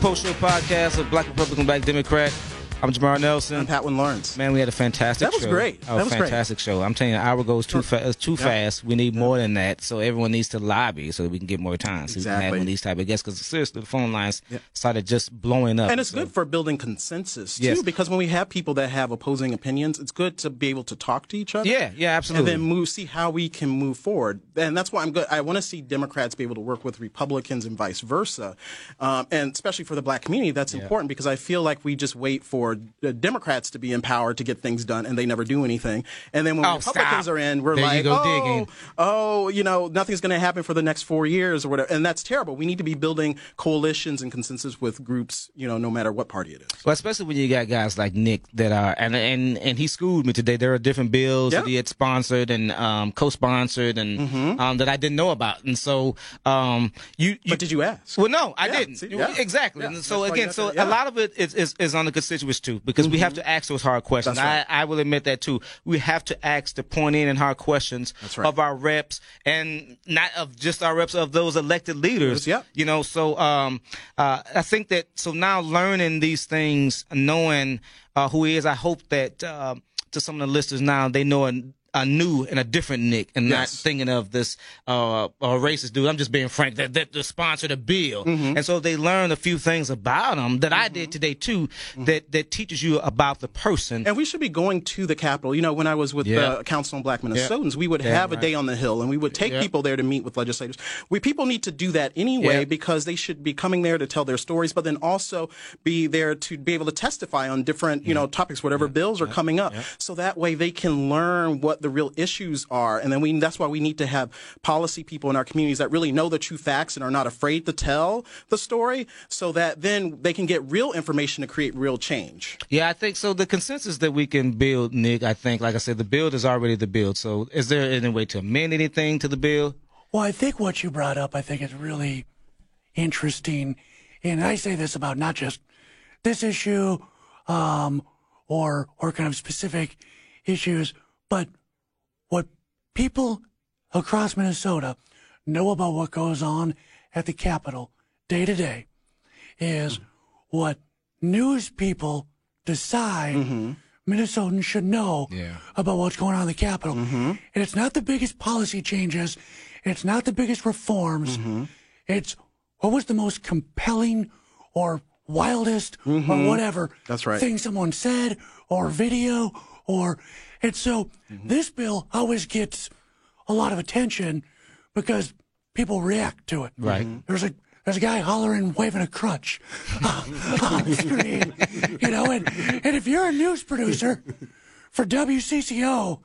Post Show podcast of Black Republican, Black Democrat. I'm Jamar Nelson. I'm Patwin Lawrence. Man, we had a fantastic That was show. great. Oh, That was great. fantastic show. I'm telling you, an hour goes too, fa- too fast. We need more than that. So everyone needs to lobby so that we can get more time. So we can have one these type of guests. Because seriously, the phone lines Yeah. started just blowing up. And it's So- good for building consensus too, Yes. because when we have people that have opposing opinions, it's good to be able to talk to each other. Yeah, yeah, absolutely. And then move, see how we can move forward. And that's why I'm good. I want to see Democrats be able to work with Republicans and vice versa. Um, and especially for the black community, that's important because I feel like we just wait for the Democrats to be in power to get things done and they never do anything. And then when Oh, Republicans stop. are in, we're There you like, go oh, digging. oh, you know, nothing's going to happen for the next four years or whatever. And that's terrible. We need to be building coalitions and consensus with groups, you know, no matter what party it is. Well, especially when you got guys like Nick that are, and and and he schooled me today. There are different bills Yeah. that he had sponsored and um, co-sponsored, and um, that I didn't know about. And so, um, you, you Mm-hmm. But did you ask? Well, no, I Yeah, didn't. see, yeah. Exactly. Yeah, so again, so to- yeah. a lot of it is, is, is on the constituents too, because we have to ask those hard questions. Right. I, I will admit that too. We have to ask the point in and hard questions right. of our reps, and not of just our reps, of those elected leaders. Yeah. You know, so um, uh, I think that so now learning these things, knowing uh, who he is, I hope that uh, to some of the listeners now they know a, a new and a different Nick, and not thinking of this uh, uh, racist dude. I'm just being frank. That that, that sponsored a bill, Mm-hmm. and so they learn a few things about him that I did today too. That that teaches you about the person. Mm-hmm. And we should be going to the Capitol. You know, when I was with Yeah. the Council on Black Minnesotans, we would Yeah, have a right. day on the Hill and we would take Yeah. people there to meet with legislators. We people need to do that anyway Yeah. because they should be coming there to tell their stories, but then also be there to be able to testify on different, you know, topics, whatever bills are coming up. So that way they can learn what the real issues are. And then we that's why we need to have policy people in our communities that really know the true facts and are not afraid to tell the story so that then they can get real information to create real change. Yeah, I think so. The consensus that we can build, Nick, I think, like I said, the build is already the build. So, is there any way to amend anything to the bill? Well, I think what you brought up, I think is really interesting. And I say this about not just this issue, um, or, or kind of specific issues, but what people across Minnesota know about what goes on at the Capitol day to day is what news people decide mm-hmm. Minnesotans should know Yeah. about what's going on in the Capitol. Mm-hmm. And it's not the biggest policy changes. It's not the biggest reforms. Mm-hmm. It's what was the most compelling or wildest or whatever That's right. thing someone said or video or and so mm-hmm. this bill always gets a lot of attention because people react to it. Right. Mm-hmm. There's a there's a guy hollering, waving a crutch on the screen, you know. And, and if you're a news producer for WCCO,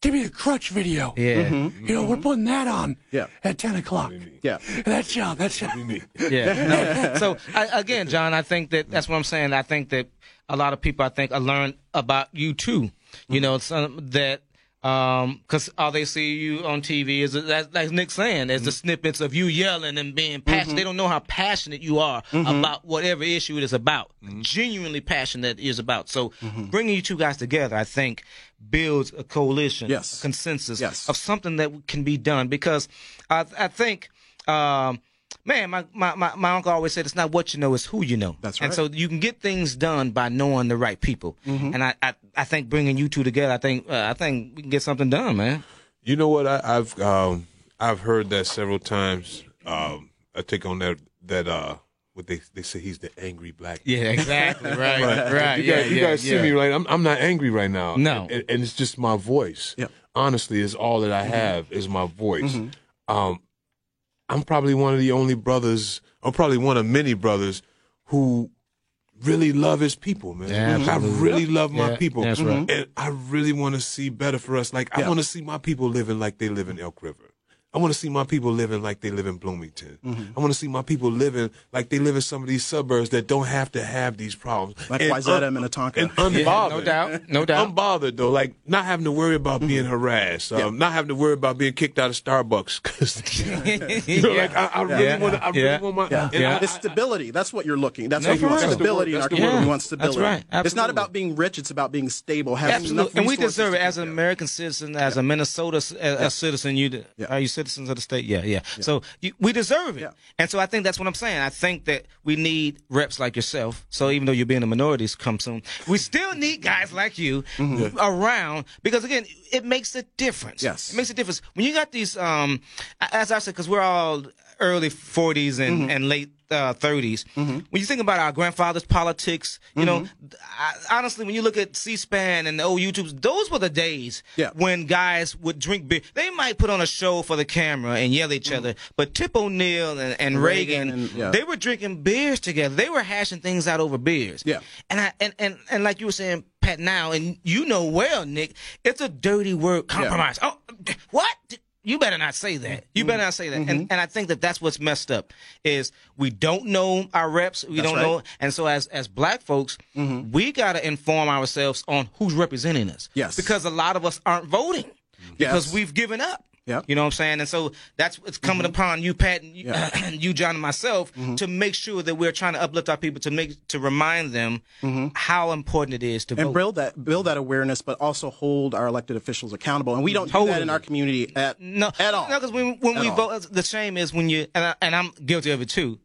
give me the crutch video. Yeah. You know, mm-hmm. we're putting that on Yeah. at 10 o'clock. Yeah. That's John. That's John. Yeah. No. So I, again, John, I think that that's what I'm saying. I think that a lot of people, I think, are learn about you too. You mm-hmm. know, some that um, because all they see you on TV is that's like Nick saying, is the mm-hmm. snippets of you yelling and being passionate. Mm-hmm. They don't know how passionate you are about whatever issue it is about. Genuinely passionate it is about. So bringing you two guys together, I think, builds a coalition, Yes. a consensus Yes. of something that can be done. Because I, I think. Um, Man, my, my, my, my uncle always said it's not what you know, it's who you know. That's right. And so you can get things done by knowing the right people. Mm-hmm. And I, I, I think bringing you two together, I think, uh, I think we can get something done, man. You know what? I, I've um, I've heard that several times. Um, I take on that that uh, what they they say he's the angry black. Yeah, exactly. Right, right. You yeah, guys, you yeah, see yeah. me right? I'm I'm not angry right now. No. and, and it's just my voice. Yep. Honestly, is all that I Mm-hmm. have is my voice. Um, I'm probably one of the only brothers, or probably one of many brothers, who really love his people, man. Yeah, I really love my Yeah, people. right. And I really want to see better for us. Like I want to see my people living like they live in Elk River. I want to see my people living like they live in Bloomington. Mm-hmm. I want to see my people living like they live in some of these suburbs that don't have to have these problems. Like And Wayzata un- and Minnetonka. And unbothered. no doubt, no doubt. Unbothered though, like not having to worry about being harassed, um, not having to worry about being kicked out of Starbucks. 'cause, you know, like I, I really Yeah. want to. I really want my. Yeah. Yeah. I- It's stability. That's what you're looking. That's No, what you for want. Stability in our the word. community. We Yeah. want That's stability. right. It's not about being rich. It's about being stable. Having Absolutely. enough And we deserve it as an American citizen, as a Minnesota c- a, a citizen. You, Yeah. are you citizen? Citizens of the state. Yeah, yeah. So you, we deserve it, Yeah. and so I think that's what I'm saying. I think that we need reps like yourself. So even though you're being a minority come soon, we still need guys like you mm-hmm. around because again, it makes a difference. Yes. it makes a difference when you got these. Um, as I said, because we're all early 40s and, and late uh, 30s. When you think about our grandfathers' politics, you know, I, honestly, when you look at C-SPAN and the old YouTubes, those were the days Yeah. when guys would drink beer. They might put on a show for the camera and yell at each other, but Tip O'Neill and, and Reagan, Reagan and- yeah. they were drinking beers together. They were hashing things out over beers. Yeah. And I and, and, and like you were saying, Now, and you know well, Nick, it's a dirty word, compromise. Oh, what? You better not say that. You better not say that. Mm-hmm. And and I think that that's what's messed up is we don't know our reps. We That's don't right. Mm-hmm. know. And so as as black folks, we got to inform ourselves on who's representing us. Yes. Because a lot of us aren't voting because we've given up. Yep. You know what I'm saying? And so that's it's coming upon you, Pat, and you, Mm-hmm. Yeah. Mm-hmm. you, John, and myself to make sure that we're trying to uplift our people to make to remind them how important it is to Mm-hmm. and vote. build that build that awareness, but also hold our elected officials accountable. And we don't do that in our community at No, at all. No, because when when At we all. vote, the shame is when you and, I, and I'm guilty of it too.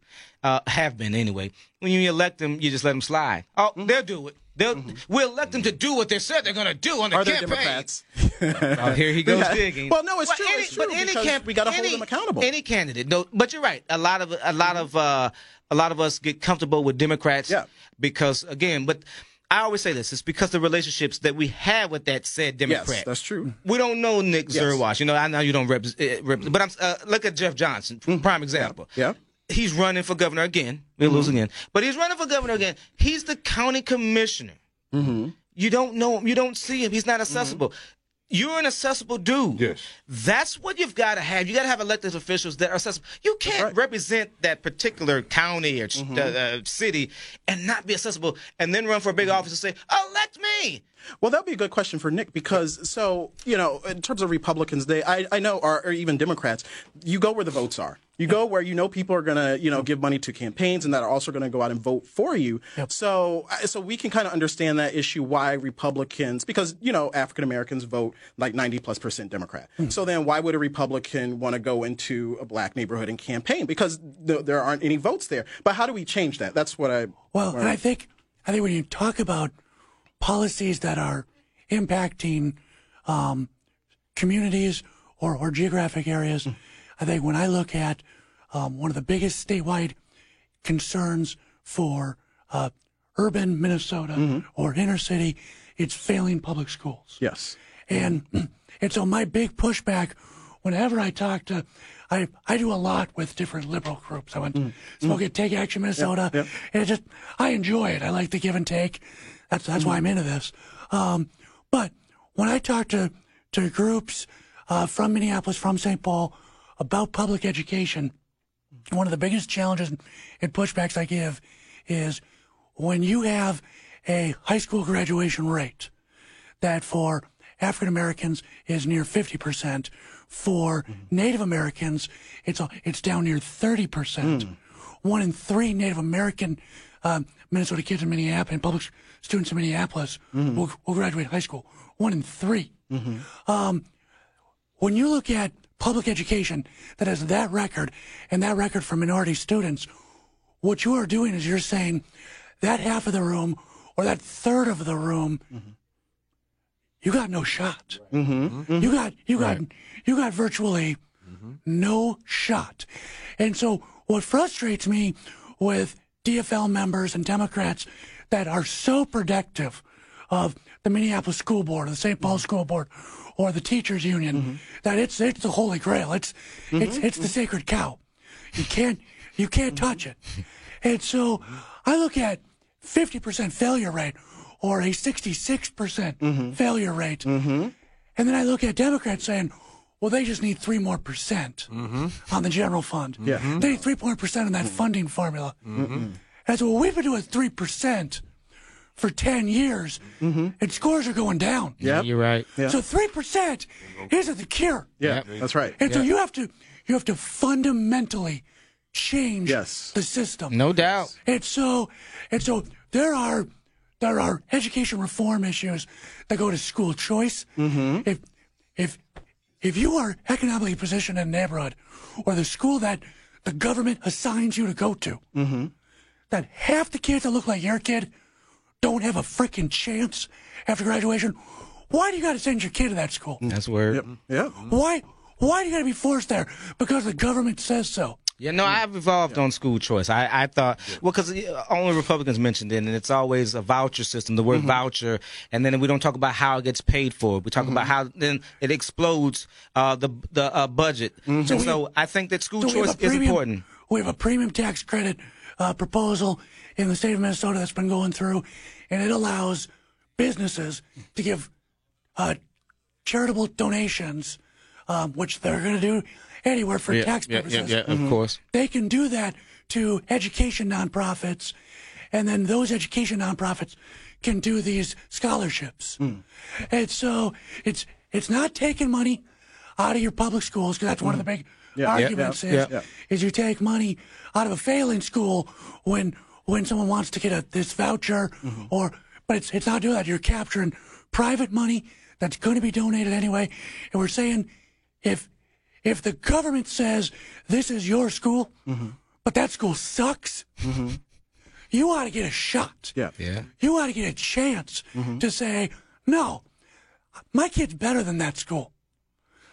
Uh, have been anyway. When you elect them, you just let them slide. Oh, Mm-hmm. they'll do it. They'll we'll elect them to do what they said they're going to do on the Are campaign. Democrats? Oh, here he goes Yeah. digging. Well, no, it's But true, Any, it's true, but any camp, we gotta hold them accountable. Any candidate, no. But you're right. A lot of a lot of uh, a lot of us get comfortable with Democrats. Yeah. Because again, but I always say this: it's because the relationships that we have with that said Democrat. Yes, that's true. We don't know Nick Yes. Zerwas. You know, I know you don't rep, uh, rep but I'm uh, look at Jeff Johnson, prime example. Mm-hmm. Yeah. He's running for governor again. We'll lose Mm-hmm. again, but he's running for governor again. He's the county commissioner. Mm-hmm. You don't know him. You don't see him. He's not accessible. You're an accessible dude. Yes. That's what you've got to have. You got to have elected officials that are accessible. You can't right. Mm-hmm. represent that particular county or uh, uh, city and not be accessible, and then run for a big office and say, "Elect me." Well, that'd be a good question for Nick because, so you know, in terms of Republicans, they I, I know, or, or even Democrats, you go where the votes are. You go where you know people are gonna, you know, give money to campaigns and that are also gonna go out and vote for you. So, so we can kind of understand that issue why Republicans, because you know, African Americans vote like ninety plus percent Democrat. Hmm. So then, why would a Republican want to go into a black neighborhood and campaign? Because th- there aren't any votes there. But how do we change that? That's what I. Well, and I think I think when you talk about policies that are impacting um, communities or, or geographic areas, I think when I look at um, one of the biggest statewide concerns for uh, urban Minnesota or inner city, it's failing public schools. Yes. And and so my big pushback, whenever I talk to, I I do a lot with different liberal groups. I went to spoke at Take Action Minnesota, yep. and it just I enjoy it. I like the give and take. That's that's why I'm into this. Um, but when I talk to to groups uh, from Minneapolis, from St. Paul, about public education, one of the biggest challenges and pushbacks I give is when you have a high school graduation rate that for African Americans is near 50%. For Native Americans, it's it's down near 30%. percent One in three Native American um, Minnesota kids in Minneapolis, and public students in Minneapolis mm-hmm. will, will graduate high school. One in 3 mm-hmm. Um, when you look at public education that has that record and that record for minority students, what you are doing is you're saying that half of the room or that third of the room, mm-hmm. you got no shot. You got you got you got virtually no shot. And so what frustrates me with DFL members and Democrats that are so protective of the Minneapolis School Board or the St. Paul School Board or the teachers union mm-hmm. that it's it's the holy grail. It's mm-hmm. it's it's the mm-hmm. sacred cow. You can't you can't touch it. And so I look at 50% failure rate or a 66% failure rate. And then I look at Democrats saying, well, they just need three more percent mm-hmm. on the general fund. Yeah. Mm-hmm. They need three more percent in that mm-hmm. funding formula. And so well, we've been doing three percent for 10 years and scores are going down. Yep. You're right. Yeah. So three percent isn't the cure. Yeah, that's right. And so you have to you have to fundamentally change Yes. the system. No doubt. And so and so there are there are education reform issues that go to school choice. Mm-hmm. If if if you are economically positioned in a neighborhood or the school that the government assigns you to go to, mm-hmm. that half the kids that look like your kid don't have a freaking chance after graduation, why do you got to send your kid to that school? That's where. Yeah. Why? Why do you got to be forced there? Because the government says so. Yeah, no, I've evolved on school choice. I, I thought, well, because only Republicans mentioned it, and it's always a voucher system, the word Mm-hmm. voucher, and then we don't talk about how it gets paid for. We talk Mm-hmm. about how then it explodes uh, the the uh, budget. Mm-hmm. And so I think that school So choice a is important. We have a premium tax credit uh, proposal in the state of Minnesota that's been going through, and it allows businesses to give uh, charitable donations, um, which they're going to do anywhere for tax purposes. Yeah, yeah, yeah of mm-hmm. course. They can do that to education nonprofits, and then those education nonprofits can do these scholarships. Mm. And so it's it's not taking money out of your public schools because that's one of the mm-hmm. big arguments yeah, is yeah. is you take money out of a failing school when when someone wants to get a this voucher mm-hmm. or but it's it's not doing that. You're capturing private money that's going to be donated anyway, and we're saying if if the government says this is your school, mm-hmm. but that school sucks, mm-hmm. you ought to get a shot. Yeah. Yeah. You ought to get a chance mm-hmm. to say, no, my kid's better than that school.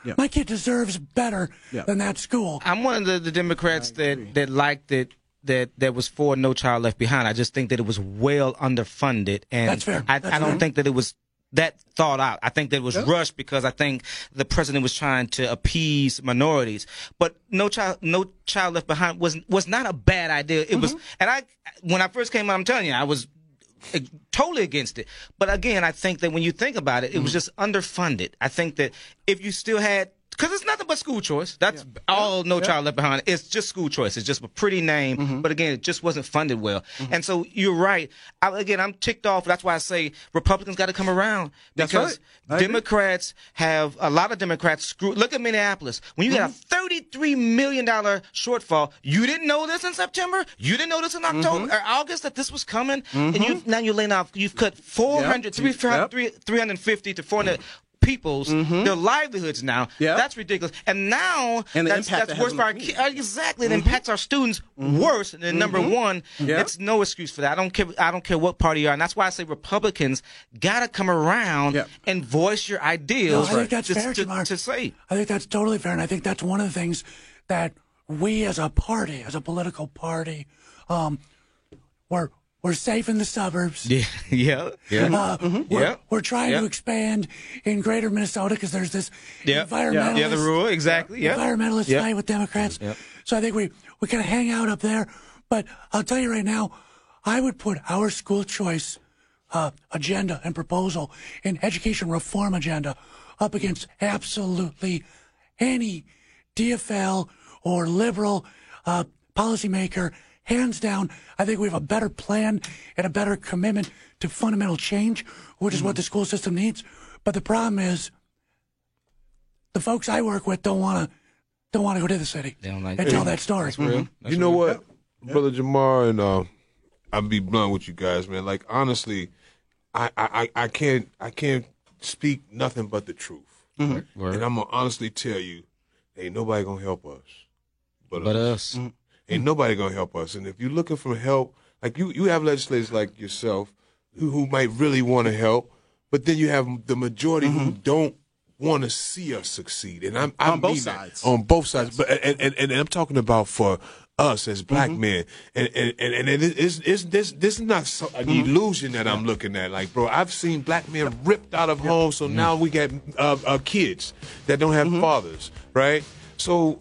Yeah. My kid deserves better Yeah. than that school. I'm one of the, the Democrats that, that liked it. That, that was for No Child Left Behind. I just think that it was well underfunded, and That's fair. I, That's I don't fair. think that it was that thought out. I think that it was rushed because I think the president was trying to appease minorities. But No Child No Child Left Behind was was not a bad idea. It was, and I when I first came out, I'm telling you, I was uh, totally against it. But again, I think that when you think about it, it was just underfunded. I think that if you still had because it's but school choice. That's all No Child Left Behind. It's just school choice. It's just a pretty name, but again, it just wasn't funded well. And so you're right. I, again, I'm ticked off. That's why I say Republicans got to come around because right. Democrats have a lot of Democrats screw. Look at Minneapolis. When you got a Mm-hmm. thirty-three million dollar shortfall, you didn't know this in September. You didn't know this in October Mm-hmm. or August that this was coming, and you now you're laying off. You've cut 400, Yep. 300, 350 to 400 people's their livelihoods now. Mm-hmm. Yeah. That's ridiculous. And now And the that's, impact that's that worse for our the ki- uh, exactly. It impacts our students worse than number one. Yeah. It's no excuse for that. I don't care. I don't care what party you are, and that's why I say Republicans gotta come around Yeah. and voice your ideals. No, I think that's to, fair, to, Jamar. to say. I think that's totally fair, and I think that's one of the things that we, as a party, as a political party, um, we're we're safe in the suburbs. Yeah, yeah, yeah. Uh, we're, Yeah. we're trying Yeah. to expand in greater Minnesota because there's this Yeah. environmentalist, yeah, the rule exactly. Yeah, environmentalist Yeah. fight with Democrats. So I think we, we kind of hang out up there. But I'll tell you right now, I would put our school choice uh, agenda and proposal and education reform agenda up against absolutely any DFL or liberal uh, policymaker. Hands down, I think we have a better plan and a better commitment to fundamental change, which is what the school system needs. But the problem is, the folks I work with don't want to don't want to go to the city They don't like and it. tell that story. That's real. Mm-hmm. That's you know real. what, brother Jamar, and uh, I'll be blunt with you guys, man. Like honestly, I, I, I- I can't I can't speak nothing but the truth, Word. and I'm gonna honestly tell you, ain't nobody gonna help us, but, But us. us. Mm-hmm. Ain't nobody gonna help us. And if you're looking for help, like you, you have legislators like yourself who, who might really want to help, but then you have the majority who don't want to see us succeed. And I'm, I On both sides. on both sides. But and, and, and I'm talking about for us as black men, and and and, and it is it's, this this is not so, an illusion that I'm looking at. Like, bro, I've seen black men ripped out of homes, so now we got uh, uh, kids that don't have fathers, right? So.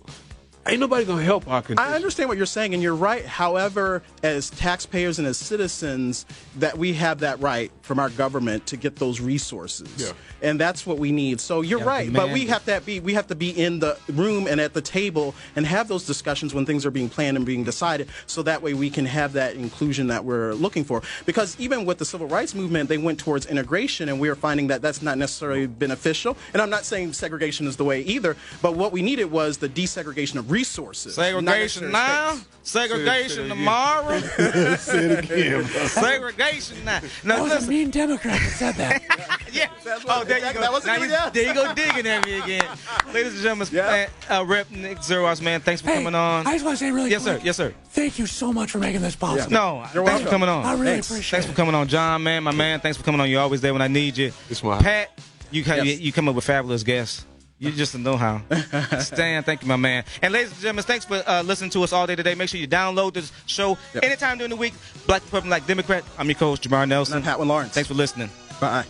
Ain't nobody gonna help our condition. I understand what you're saying, and you're right. However, as taxpayers and as citizens, that we have that right from our government to get those resources, Yeah. and that's what we need. So you're Yeah, right, but we have to be we have to be in the room and at the table and have those discussions when things are being planned and being decided, so that way we can have that inclusion that we're looking for. Because even with the civil rights movement, they went towards integration, and we are finding that that's not necessarily beneficial. And I'm not saying segregation is the way either, but what we needed was the desegregation of resources. Segregation now, states. segregation Say it again. tomorrow. Say it again, segregation now. Now listen, Canadian Democrat that said that. yeah. Oh, there you go. that was a Now good- yeah. There you go digging at me again. Ladies and gentlemen, Yeah. man, uh, Rep Nick Zerwas, man, thanks for hey, coming on. I just want to say really yes, sir. Yes, sir. Thank you so much for making this possible. No, You're thanks for coming on. I really Thanks. appreciate Thanks it. for coming on, John, man, my man. Thanks for coming on. You're always there when I need you. It's my- Pat, you, come, Yes. you you come up with fabulous guests. You just a know-how. Stan, thank you, my man. And ladies and gentlemen, thanks for uh, listening to us all day today. Make sure you download this show Yep. anytime during the week. Black Republican, Black Democrat. I'm your coach, Jamar And Nelson. I'm Pat Lawrence. Thanks for listening. Bye.